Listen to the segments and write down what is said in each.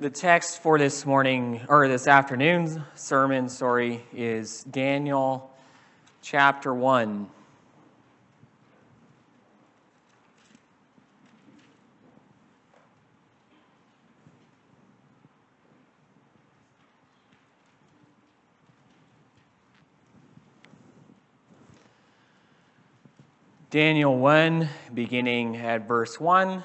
The text for this morning, or this afternoon's sermon, sorry, is Daniel chapter 1. Daniel 1, beginning at verse 1.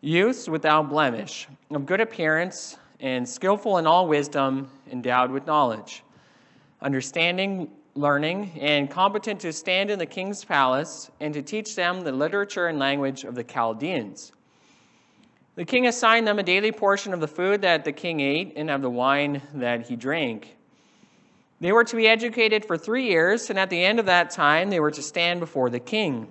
youths without blemish, of good appearance, and skillful in all wisdom, endowed with knowledge, understanding, learning, and competent to stand in the king's palace and to teach them the literature and language of the Chaldeans. The king assigned them a daily portion of the food that the king ate and of the wine that he drank. They were to be educated for three years, and at the end of that time, they were to stand before the king.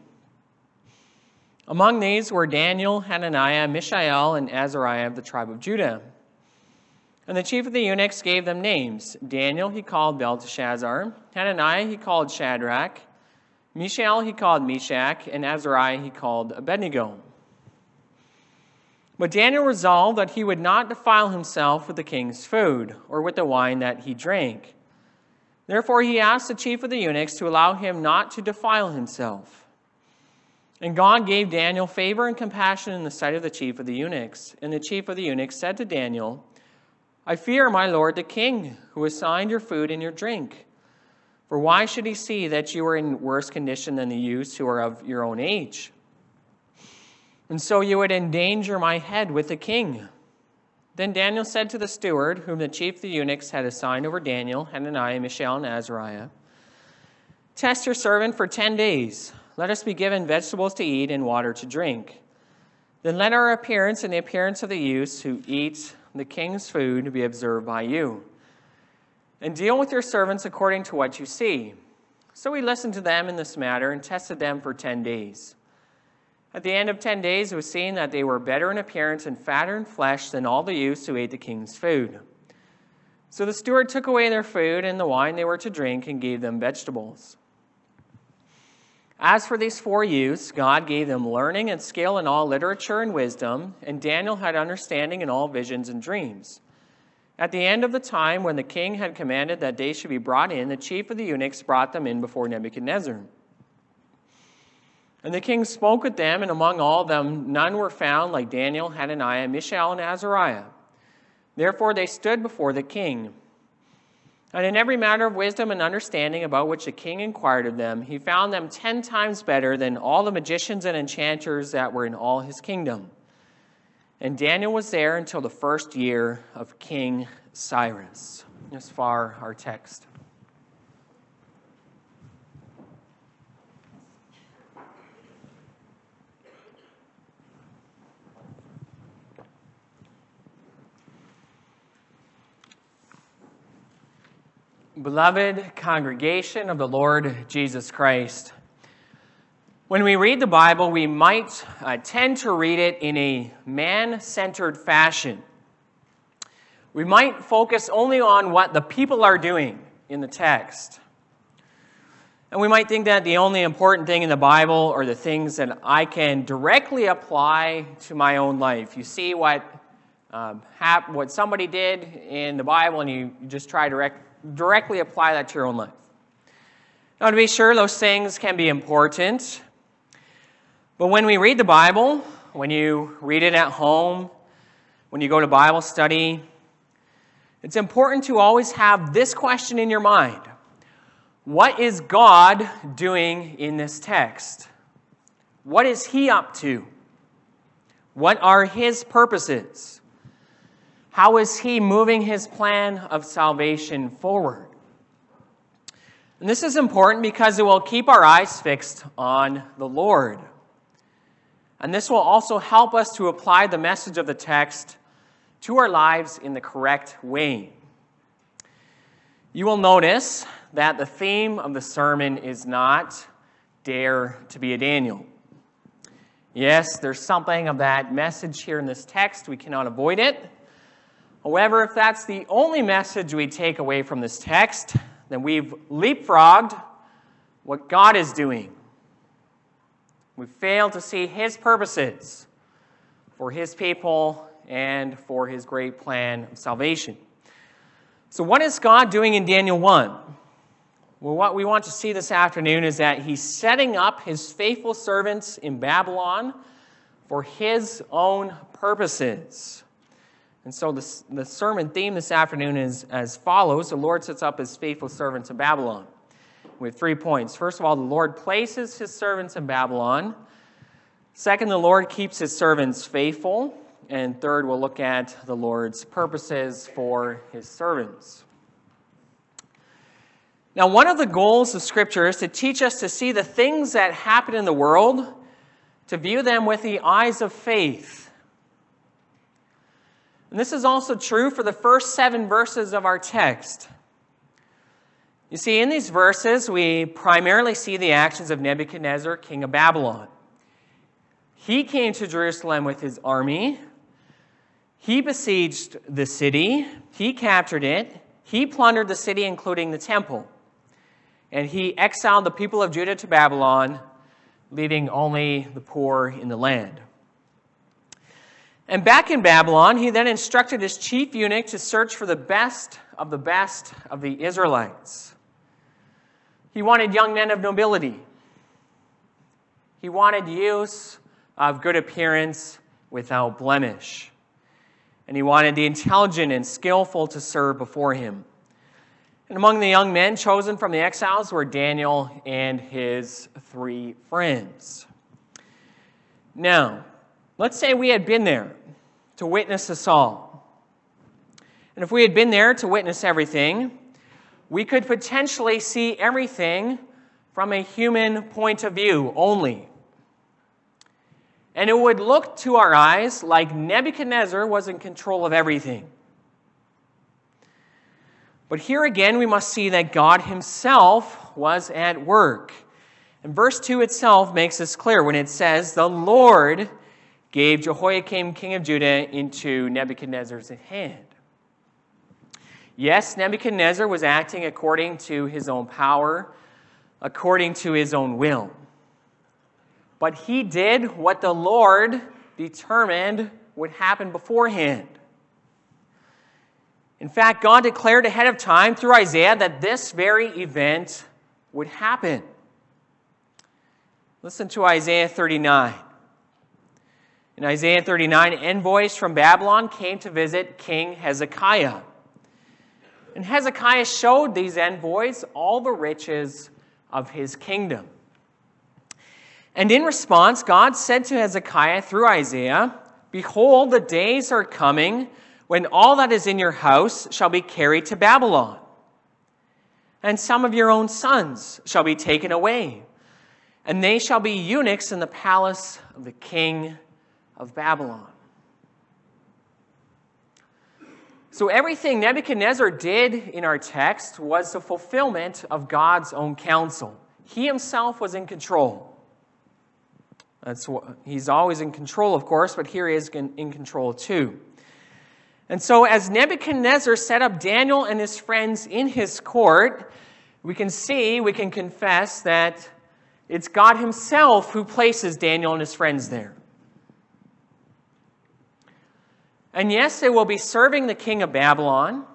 Among these were Daniel, Hananiah, Mishael, and Azariah of the tribe of Judah. And the chief of the eunuchs gave them names. Daniel he called Belteshazzar, Hananiah he called Shadrach, Mishael he called Meshach, and Azariah he called Abednego. But Daniel resolved that he would not defile himself with the king's food or with the wine that he drank. Therefore, he asked the chief of the eunuchs to allow him not to defile himself. And God gave Daniel favor and compassion in the sight of the chief of the eunuchs. And the chief of the eunuchs said to Daniel, I fear my lord the king, who assigned your food and your drink. For why should he see that you are in worse condition than the youths who are of your own age? And so you would endanger my head with the king. Then Daniel said to the steward, whom the chief of the eunuchs had assigned over Daniel, Hananiah, Mishael, and Azariah, Test your servant for ten days. Let us be given vegetables to eat and water to drink. Then let our appearance and the appearance of the youths who eat the king's food be observed by you. And deal with your servants according to what you see. So we listened to them in this matter and tested them for ten days. At the end of ten days, it was seen that they were better in appearance and fatter in flesh than all the youths who ate the king's food. So the steward took away their food and the wine they were to drink and gave them vegetables. As for these four youths, God gave them learning and skill in all literature and wisdom, and Daniel had understanding in all visions and dreams. At the end of the time, when the king had commanded that they should be brought in, the chief of the eunuchs brought them in before Nebuchadnezzar. And the king spoke with them, and among all them none were found like Daniel, Hananiah, Mishael, and Azariah. Therefore they stood before the king. And in every matter of wisdom and understanding about which the king inquired of them, he found them ten times better than all the magicians and enchanters that were in all his kingdom. And Daniel was there until the first year of King Cyrus. As far our text. Beloved congregation of the Lord Jesus Christ, when we read the Bible, we might uh, tend to read it in a man centered fashion. We might focus only on what the people are doing in the text. And we might think that the only important thing in the Bible are the things that I can directly apply to my own life. You see what, um, hap- what somebody did in the Bible, and you, just try to directly apply that to your own life. Now, to be sure, those things can be important. But when we read the Bible, when you read it at home, when you go to Bible study, it's important to always have this question in your mind What is God doing in this text? What is He up to? What are His purposes? How is he moving his plan of salvation forward? And this is important because it will keep our eyes fixed on the Lord. And this will also help us to apply the message of the text to our lives in the correct way. You will notice that the theme of the sermon is not dare to be a Daniel. Yes, there's something of that message here in this text. We cannot avoid it. However, if that's the only message we take away from this text, then we've leapfrogged what God is doing. We fail to see His purposes for His people and for His great plan of salvation. So, what is God doing in Daniel 1? Well, what we want to see this afternoon is that He's setting up His faithful servants in Babylon for His own purposes. And so the, the sermon theme this afternoon is as follows The Lord sets up his faithful servants in Babylon. Have three points. First of all, the Lord places his servants in Babylon. Second, the Lord keeps his servants faithful. And third, we'll look at the Lord's purposes for his servants. Now, one of the goals of Scripture is to teach us to see the things that happen in the world, to view them with the eyes of faith and this is also true for the first seven verses of our text. You see, in these verses, we primarily see the actions of Nebuchadnezzar, king of Babylon. He came to Jerusalem with his army. He besieged the city. He captured it. He plundered the city, including the temple. And he exiled the people of Judah to Babylon, leaving only the poor in the land. And back in Babylon, he then instructed his chief eunuch to search for the best of the best of the Israelites. He wanted young men of nobility. He wanted youths of good appearance without blemish. And he wanted the intelligent and skillful to serve before him. And among the young men chosen from the exiles were Daniel and his three friends. Now, let's say we had been there to witness this all. And if we had been there to witness everything, we could potentially see everything from a human point of view only. And it would look to our eyes like Nebuchadnezzar was in control of everything. But here again, we must see that God Himself was at work. And verse 2 itself makes this clear when it says, The Lord gave Jehoiakim, king of Judah, into Nebuchadnezzar's hand. Yes, Nebuchadnezzar was acting according to his own power, according to his own will. But he did what the Lord determined would happen beforehand. In fact, God declared ahead of time through Isaiah that this very event would happen. Listen to Isaiah 39. In Isaiah 39, envoys from Babylon came to visit King Hezekiah. And Hezekiah showed these envoys all the riches of his kingdom. And in response, God said to Hezekiah through Isaiah, Behold, the days are coming when all that is in your house shall be carried to Babylon, and some of your own sons shall be taken away, and they shall be eunuchs in the palace of the king Babylon. So, everything Nebuchadnezzar did in our text was the fulfillment of God's own counsel. He himself was in control. That's what, he's always in control, of course, but here he is in, in control too. And so, as Nebuchadnezzar set up Daniel and his friends in his court, we can see, we can confess that it's God Himself who places Daniel and his friends there. And yes, they will be serving the king of Babylon,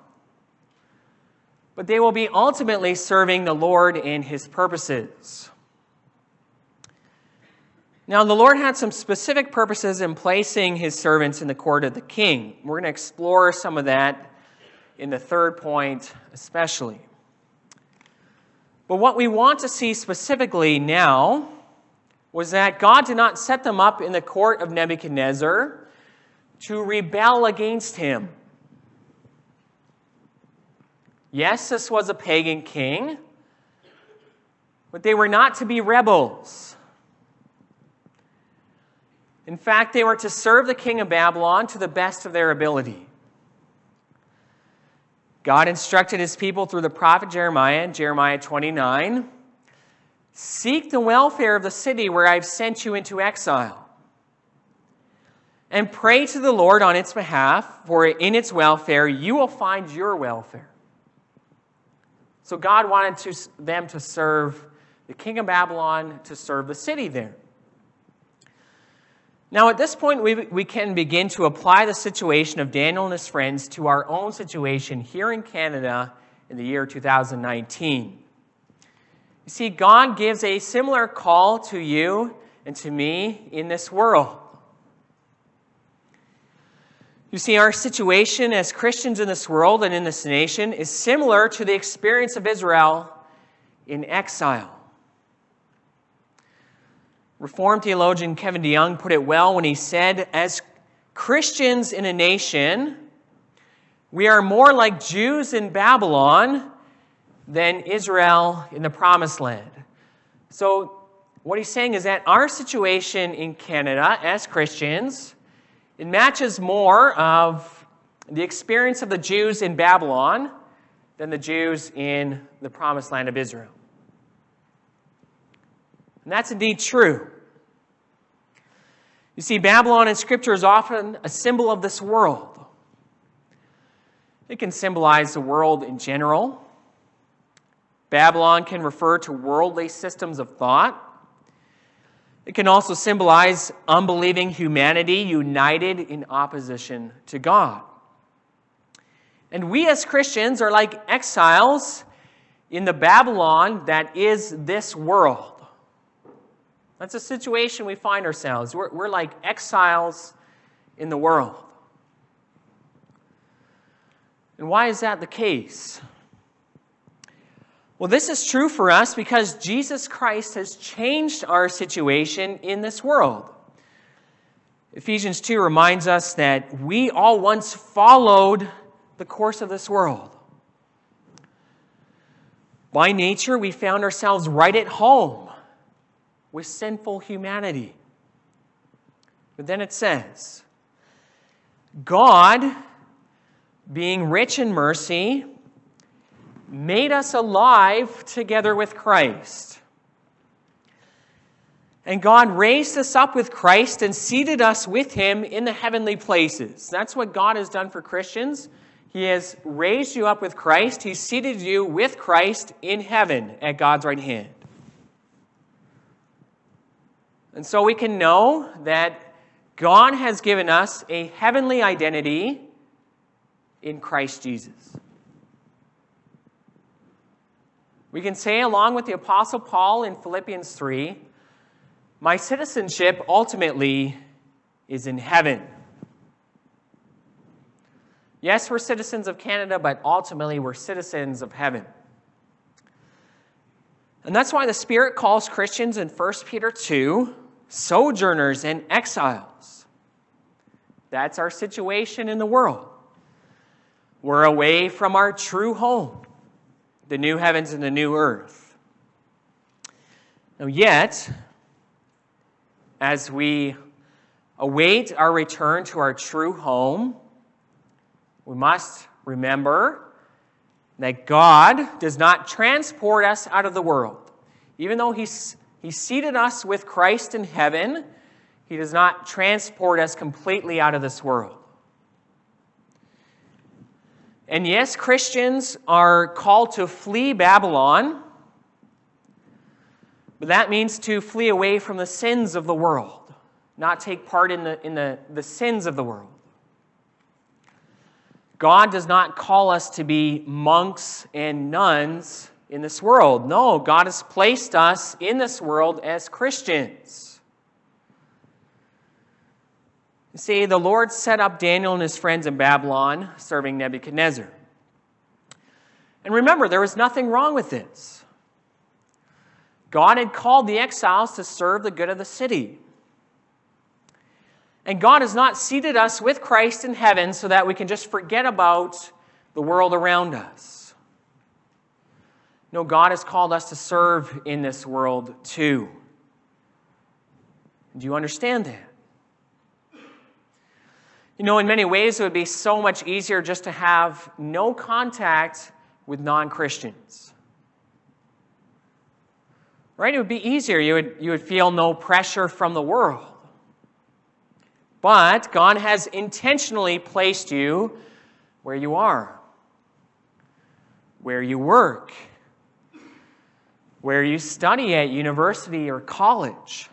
but they will be ultimately serving the Lord in his purposes. Now, the Lord had some specific purposes in placing his servants in the court of the king. We're going to explore some of that in the third point, especially. But what we want to see specifically now was that God did not set them up in the court of Nebuchadnezzar to rebel against him. Yes, this was a pagan king, but they were not to be rebels. In fact, they were to serve the king of Babylon to the best of their ability. God instructed his people through the prophet Jeremiah, in Jeremiah 29 Seek the welfare of the city where I've sent you into exile, and pray to the Lord on its behalf, for in its welfare you will find your welfare. So God wanted to, them to serve the king of Babylon, to serve the city there. Now, at this point, we, we can begin to apply the situation of Daniel and his friends to our own situation here in Canada in the year 2019. You see, God gives a similar call to you and to me in this world. You see, our situation as Christians in this world and in this nation is similar to the experience of Israel in exile. Reformed theologian Kevin DeYoung put it well when he said, As Christians in a nation, we are more like Jews in Babylon than Israel in the promised land. So, what he's saying is that our situation in Canada as Christians, it matches more of the experience of the Jews in Babylon than the Jews in the promised land of Israel. And that's indeed true. You see, Babylon in Scripture is often a symbol of this world. It can symbolize the world in general. Babylon can refer to worldly systems of thought. It can also symbolize unbelieving humanity united in opposition to God. And we as Christians are like exiles in the Babylon that is this world. That's a situation we find ourselves. We're, we're like exiles in the world. And why is that the case? Well, this is true for us because Jesus Christ has changed our situation in this world. Ephesians 2 reminds us that we all once followed the course of this world. By nature, we found ourselves right at home with sinful humanity. But then it says, God, being rich in mercy, made us alive together with Christ. And God raised us up with Christ and seated us with him in the heavenly places. That's what God has done for Christians. He has raised you up with Christ. He seated you with Christ in heaven at God's right hand. And so we can know that God has given us a heavenly identity in Christ Jesus. We can say, along with the Apostle Paul in Philippians 3, my citizenship ultimately is in heaven. Yes, we're citizens of Canada, but ultimately we're citizens of heaven. And that's why the Spirit calls Christians in 1 Peter 2 sojourners and exiles. That's our situation in the world. We're away from our true home, the new heavens and the new earth. Now, yet, as we await our return to our true home, we must remember that God does not transport us out of the world. Even though He's he seated us with Christ in heaven. He does not transport us completely out of this world. And yes, Christians are called to flee Babylon, but that means to flee away from the sins of the world, not take part in the, in the, the sins of the world. God does not call us to be monks and nuns in this world. No, God has placed us in this world as Christians. You see, the Lord set up Daniel and his friends in Babylon serving Nebuchadnezzar. And remember, there was nothing wrong with this. God had called the exiles to serve the good of the city. And God has not seated us with Christ in heaven so that we can just forget about the world around us. No, God has called us to serve in this world too. Do you understand that? You know, in many ways, it would be so much easier just to have no contact with non Christians. Right? It would be easier. You would, you would feel no pressure from the world. But God has intentionally placed you where you are, where you work, where you study at university or college,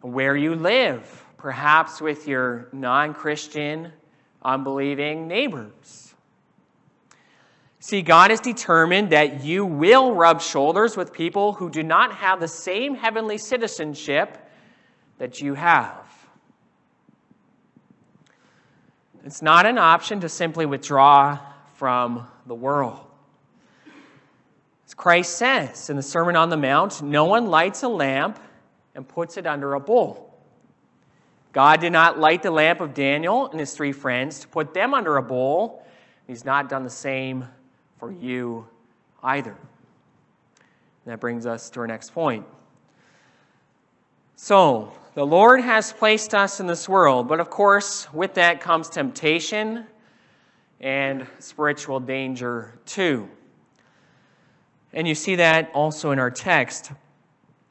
where you live, perhaps with your non Christian, unbelieving neighbors. See, God has determined that you will rub shoulders with people who do not have the same heavenly citizenship that you have. It's not an option to simply withdraw from the world. As Christ says in the Sermon on the Mount, no one lights a lamp and puts it under a bowl. God did not light the lamp of Daniel and his three friends to put them under a bowl. He's not done the same for you either. And that brings us to our next point. So, the Lord has placed us in this world, but of course, with that comes temptation and spiritual danger too. And you see that also in our text.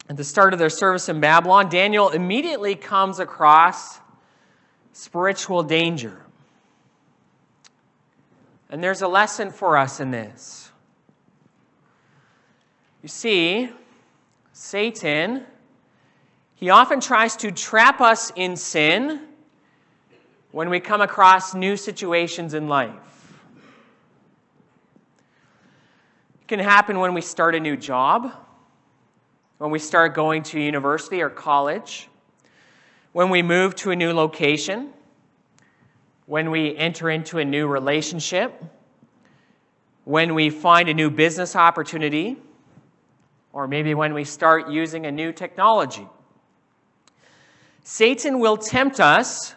At the start of their service in Babylon, Daniel immediately comes across spiritual danger. And there's a lesson for us in this. You see, Satan, he often tries to trap us in sin when we come across new situations in life. It can happen when we start a new job, when we start going to university or college, when we move to a new location when we enter into a new relationship, when we find a new business opportunity, or maybe when we start using a new technology. Satan will tempt us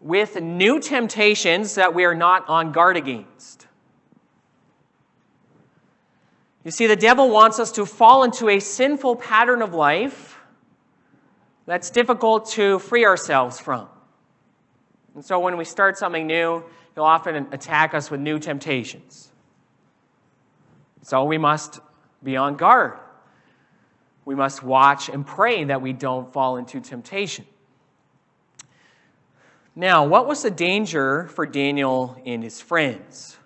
with new temptations that we are not on guard against. You see, the devil wants us to fall into a sinful pattern of life that's difficult to free ourselves from. And so when we start something new, he'll often attack us with new temptations. So we must be on guard. We must watch and pray that we don't fall into temptation. Now, what was the danger for Daniel and his friends?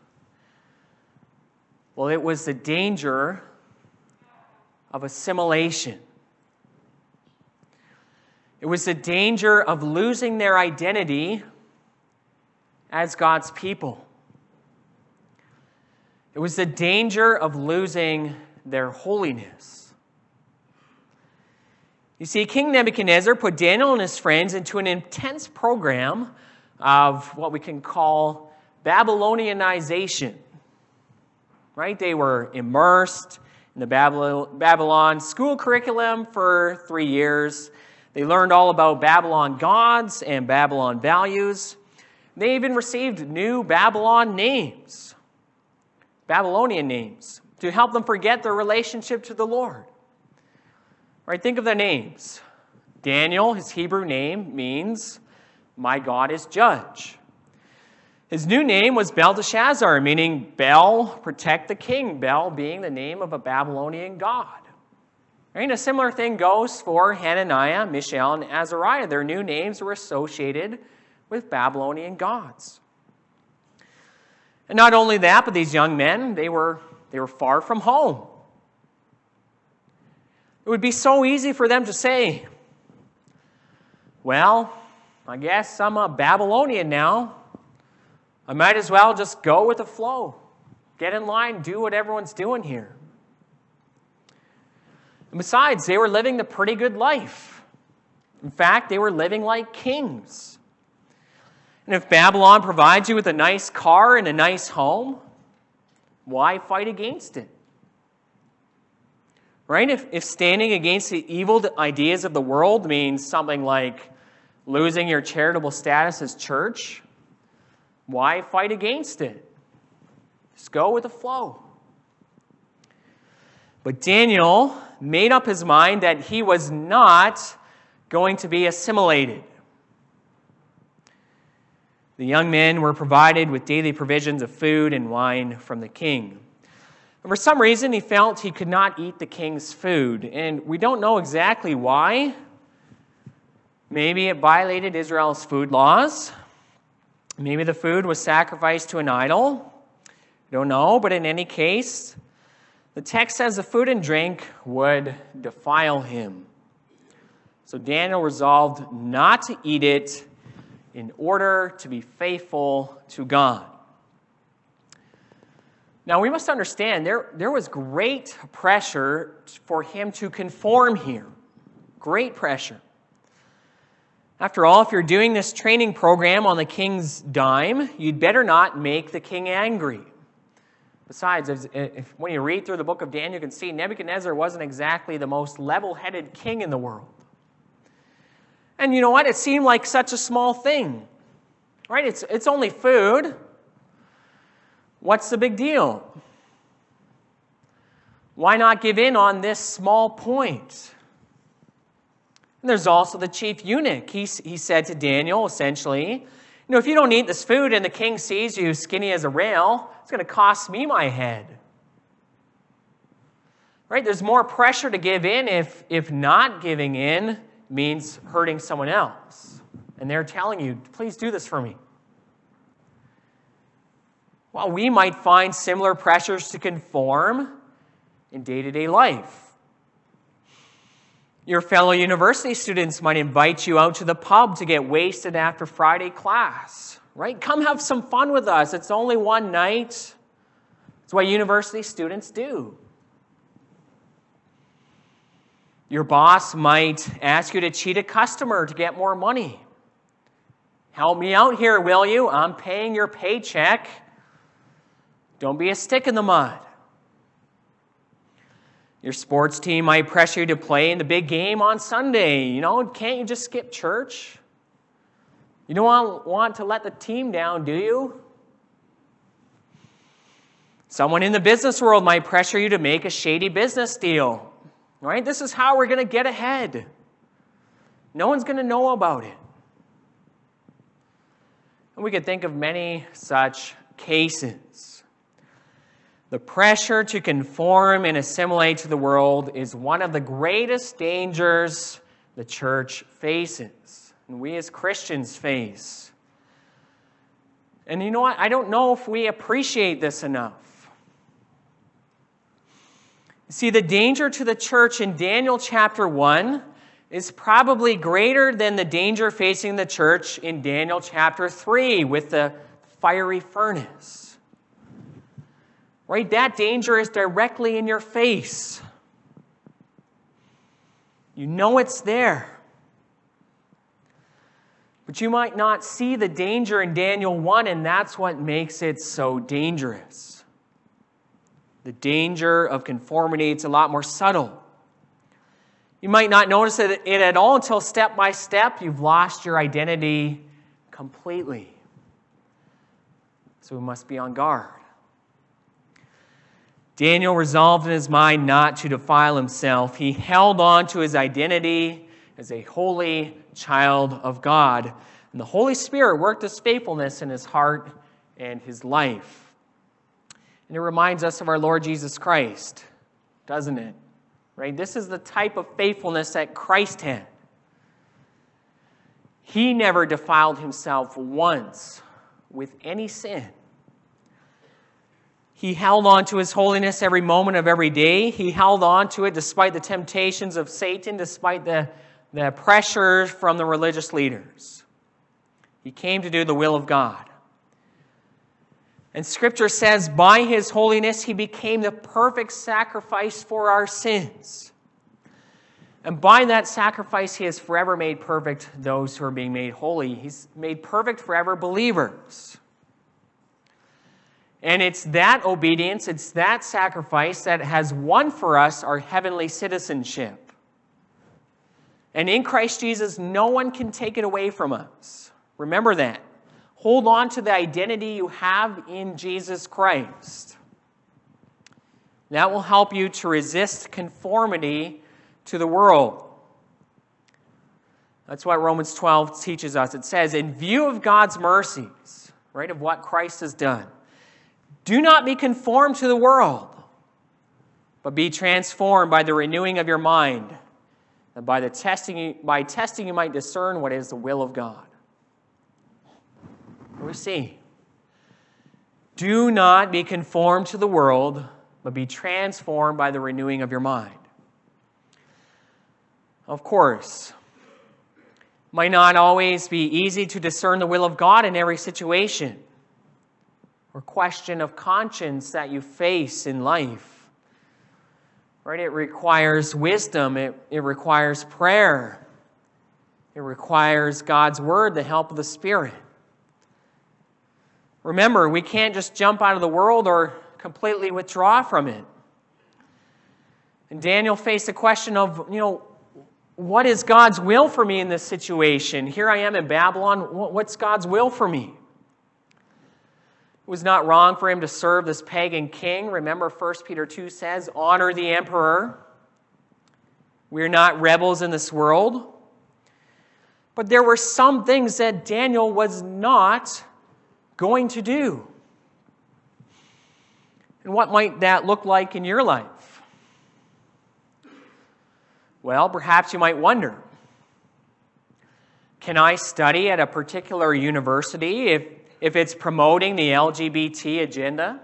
Well, it was the danger of assimilation. It was the danger of losing their identity as God's people. It was the danger of losing their holiness. You see, King Nebuchadnezzar put Daniel and his friends into an intense program of what we can call Babylonianization. Right? They were immersed in the Babylon school curriculum for three years. They learned all about Babylon gods and Babylon values. They even received new Babylon names, Babylonian names, to help them forget their relationship to the Lord. Right? Think of their names. Daniel, his Hebrew name, means my God is judge. His new name was Belteshazzar, meaning Bel, protect the king, Bel being the name of a Babylonian god. A similar thing goes for Hananiah, Mishael, and Azariah. Their new names were associated with Babylonian gods. And not only that, but these young men, they were, they were far from home. It would be so easy for them to say, Well, I guess I'm a Babylonian now. I might as well just go with the flow. Get in line, do what everyone's doing here. And besides, they were living the pretty good life. In fact, they were living like kings. And if Babylon provides you with a nice car and a nice home, why fight against it? Right? If, if standing against the evil ideas of the world means something like losing your charitable status as church, why fight against it? Just go with the flow. But Daniel made up his mind that he was not going to be assimilated. The young men were provided with daily provisions of food and wine from the king. And for some reason, he felt he could not eat the king's food. And we don't know exactly why. Maybe it violated Israel's food laws. Maybe the food was sacrificed to an idol. I don't know, but in any case, the text says the food and drink would defile him. So Daniel resolved not to eat it in order to be faithful to God. Now, we must understand there, there was great pressure for him to conform here. Great pressure. After all, if you're doing this training program on the king's dime, you'd better not make the king angry. Besides, if, if, when you read through the book of Daniel, you can see Nebuchadnezzar wasn't exactly the most level headed king in the world. And you know what? It seemed like such a small thing, right? It's, it's only food. What's the big deal? Why not give in on this small point? And there's also the chief eunuch. He, he said to Daniel, essentially, you know, if you don't eat this food and the king sees you skinny as a rail, it's going to cost me my head. Right? There's more pressure to give in if, if not giving in means hurting someone else. And they're telling you, please do this for me. Well, we might find similar pressures to conform in day to day life. Your fellow university students might invite you out to the pub to get wasted after Friday class, right? Come have some fun with us. It's only one night. It's what university students do. Your boss might ask you to cheat a customer to get more money. Help me out here, will you? I'm paying your paycheck. Don't be a stick in the mud. Your sports team might pressure you to play in the big game on Sunday. You know, can't you just skip church? You don't want, to let the team down, do you? Someone in the business world might pressure you to make a shady business deal. Right? This is how we're going to get ahead. No one's going to know about it. And we could think of many such cases. The pressure to conform and assimilate to the world is one of the greatest dangers the church faces, and we as Christians face. And you know what? I don't know if we appreciate this enough. See, the danger to the church in Daniel chapter 1 is probably greater than the danger facing the church in Daniel chapter 3 with the fiery furnace. Right? That danger is directly in your face. You know it's there. But you might not see the danger in Daniel 1, and that's what makes it so dangerous. The danger of conformity, it's a lot more subtle. You might not notice it at all until step by step you've lost your identity completely. So we must be on guard. Daniel resolved in his mind not to defile himself. He held on to his identity as a holy child of God. And the Holy Spirit worked his faithfulness in his heart and his life. And it reminds us of our Lord Jesus Christ, doesn't it? Right? This is the type of faithfulness that Christ had. He never defiled himself once with any sin. He held on to his holiness every moment of every day. He held on to it despite the temptations of Satan, despite the, the pressures from the religious leaders. He came to do the will of God. And Scripture says, by his holiness, he became the perfect sacrifice for our sins. And by that sacrifice, he has forever made perfect those who are being made holy. He's made perfect forever believers. And it's that obedience, it's that sacrifice that has won for us our heavenly citizenship. And in Christ Jesus, no one can take it away from us. Remember that. Hold on to the identity you have in Jesus Christ. That will help you to resist conformity to the world. That's what Romans 12 teaches us. It says, in view of God's mercies, right, of what Christ has done, do not be conformed to the world, but be transformed by the renewing of your mind, that by, the testing, by testing you might discern what is the will of God. We see. Do not be conformed to the world, but be transformed by the renewing of your mind. Of course, might not always be easy to discern the will of God in every situation or question of conscience that you face in life. Right? It requires wisdom, it, it requires prayer, it requires God's word, the help of the Spirit. Remember, we can't just jump out of the world or completely withdraw from it. And Daniel faced the question of, you know, what is God's will for me in this situation? Here I am in Babylon. What's God's will for me? Was not wrong for him to serve this pagan king. Remember, 1 Peter 2 says, Honor the emperor. We're not rebels in this world. But there were some things that Daniel was not going to do. And what might that look like in your life? Well, perhaps you might wonder can I study at a particular university if if it's promoting the LGBT agenda?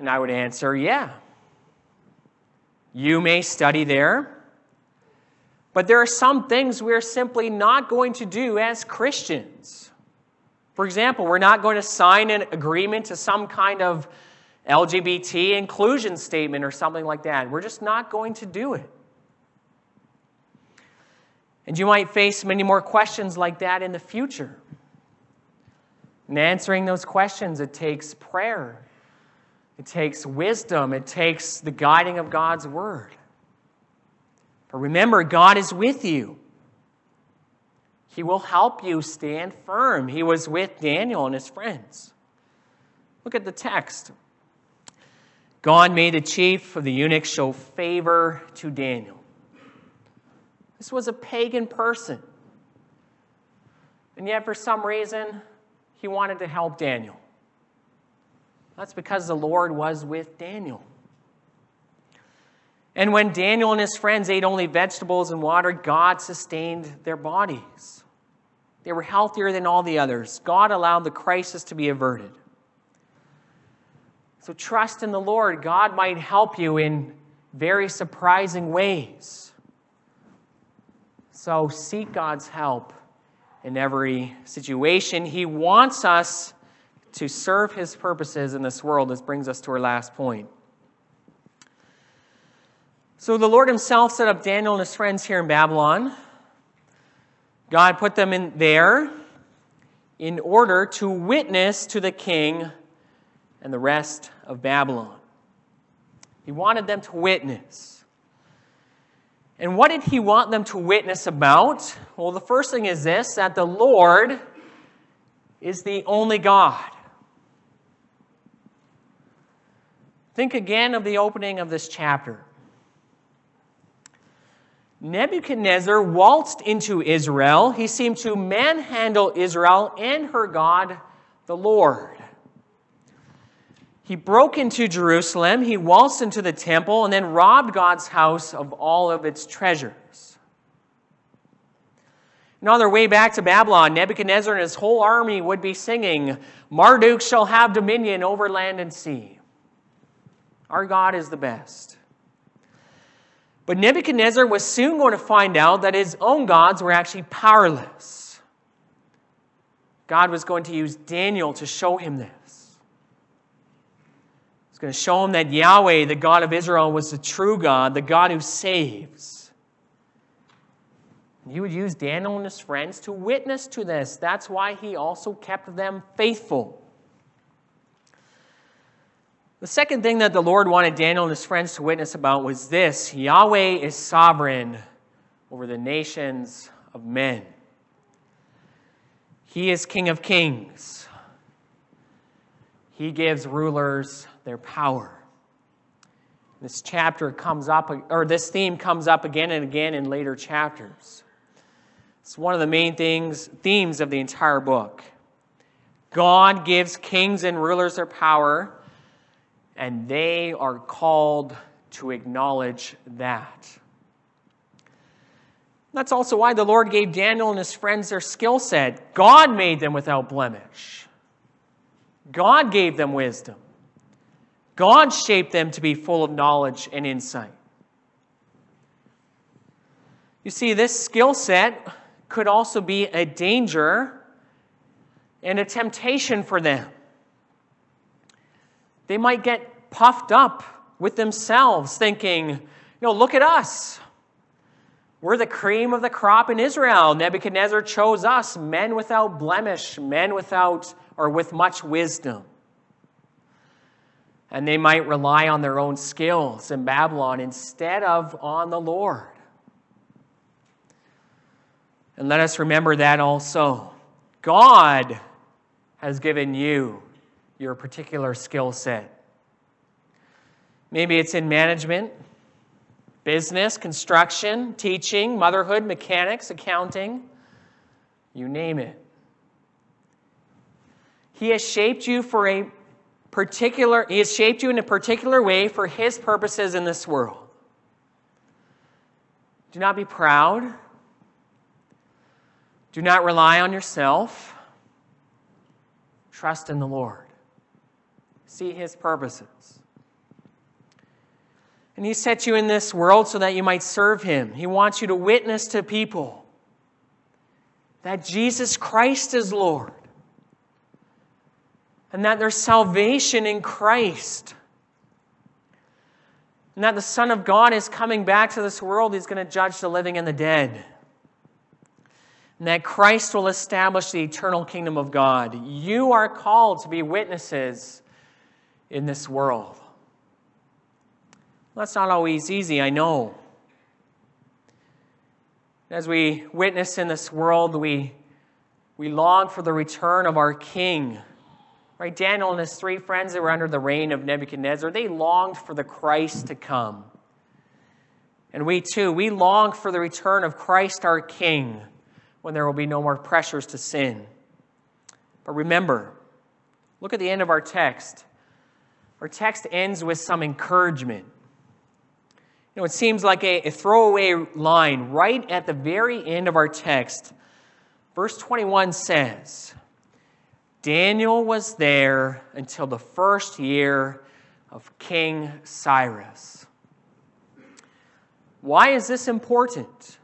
And I would answer, yeah. You may study there, but there are some things we're simply not going to do as Christians. For example, we're not going to sign an agreement to some kind of LGBT inclusion statement or something like that. We're just not going to do it. And you might face many more questions like that in the future. And answering those questions, it takes prayer, it takes wisdom, it takes the guiding of God's word. But remember, God is with you. He will help you stand firm. He was with Daniel and his friends. Look at the text. God made the chief of the eunuchs show favor to Daniel. This was a pagan person. And yet, for some reason, he wanted to help Daniel. That's because the Lord was with Daniel. And when Daniel and his friends ate only vegetables and water, God sustained their bodies. They were healthier than all the others. God allowed the crisis to be averted. So trust in the Lord. God might help you in very surprising ways. So seek God's help in every situation. He wants us to serve his purposes in this world. This brings us to our last point. So the Lord himself set up Daniel and his friends here in Babylon. God put them in there in order to witness to the king and the rest of Babylon. He wanted them to witness. And what did he want them to witness about? Well, the first thing is this that the Lord is the only God. Think again of the opening of this chapter. Nebuchadnezzar waltzed into Israel. He seemed to manhandle Israel and her God, the Lord. He broke into Jerusalem, he waltzed into the temple, and then robbed God's house of all of its treasures. And on their way back to Babylon, Nebuchadnezzar and his whole army would be singing, Marduk shall have dominion over land and sea. Our God is the best. But Nebuchadnezzar was soon going to find out that his own gods were actually powerless. God was going to use Daniel to show him this. It's going to show him that Yahweh, the God of Israel, was the true God, the God who saves. he would use Daniel and his friends to witness to this. That's why he also kept them faithful. The second thing that the Lord wanted Daniel and his friends to witness about was this Yahweh is sovereign over the nations of men. He is King of kings. He gives rulers their power. This chapter comes up, or this theme comes up again and again in later chapters. It's one of the main things, themes of the entire book. God gives kings and rulers their power, and they are called to acknowledge that. That's also why the Lord gave Daniel and his friends their skill set. God made them without blemish. God gave them wisdom. God shaped them to be full of knowledge and insight. You see, this skill set could also be a danger and a temptation for them. They might get puffed up with themselves, thinking, you know, look at us. We're the cream of the crop in Israel. Nebuchadnezzar chose us, men without blemish, men without or with much wisdom. And they might rely on their own skills in Babylon instead of on the Lord. And let us remember that also. God has given you your particular skill set. Maybe it's in management, business, construction, teaching, motherhood, mechanics, accounting, you name it. He has shaped you for a particular he has shaped you in a particular way for his purposes in this world. Do not be proud. Do not rely on yourself. Trust in the Lord. See his purposes. And he set you in this world so that you might serve him. He wants you to witness to people that Jesus Christ is Lord and that there's salvation in Christ. And that the Son of God is coming back to this world. He's going to judge the living and the dead. And that Christ will establish the eternal kingdom of God. You are called to be witnesses in this world. That's not always easy, I know. As we witness in this world, we, we long for the return of our King Right? Daniel and his three friends that were under the reign of Nebuchadnezzar, they longed for the Christ to come. And we too, we long for the return of Christ our King when there will be no more pressures to sin. But remember, look at the end of our text. Our text ends with some encouragement. You know, it seems like a, a throwaway line right at the very end of our text. Verse 21 says, Daniel was there until the first year of King Cyrus. Why is this important?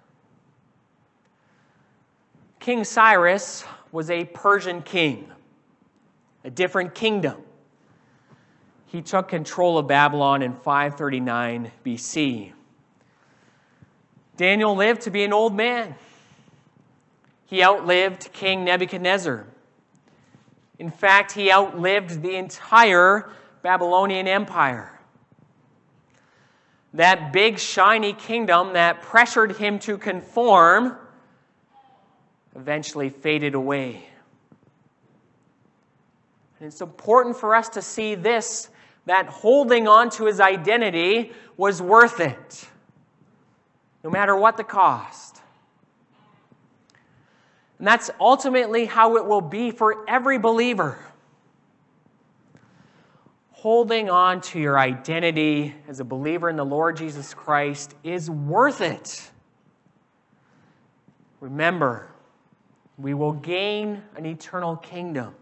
King Cyrus was a Persian king, a different kingdom. He took control of Babylon in 539 BC. Daniel lived to be an old man. He outlived King Nebuchadnezzar. In fact, he outlived the entire Babylonian Empire. That big, shiny kingdom that pressured him to conform eventually faded away. And it's important for us to see this that holding on to his identity was worth it, no matter what the cost. And that's ultimately how it will be for every believer. Holding on to your identity as a believer in the Lord Jesus Christ is worth it. Remember, we will gain an eternal kingdom.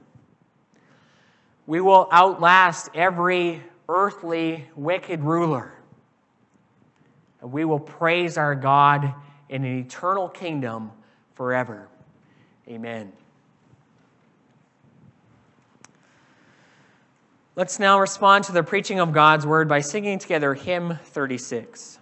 We will outlast every earthly wicked ruler. And we will praise our God in an eternal kingdom forever. Amen. Let's now respond to the preaching of God's word by singing together hymn 36.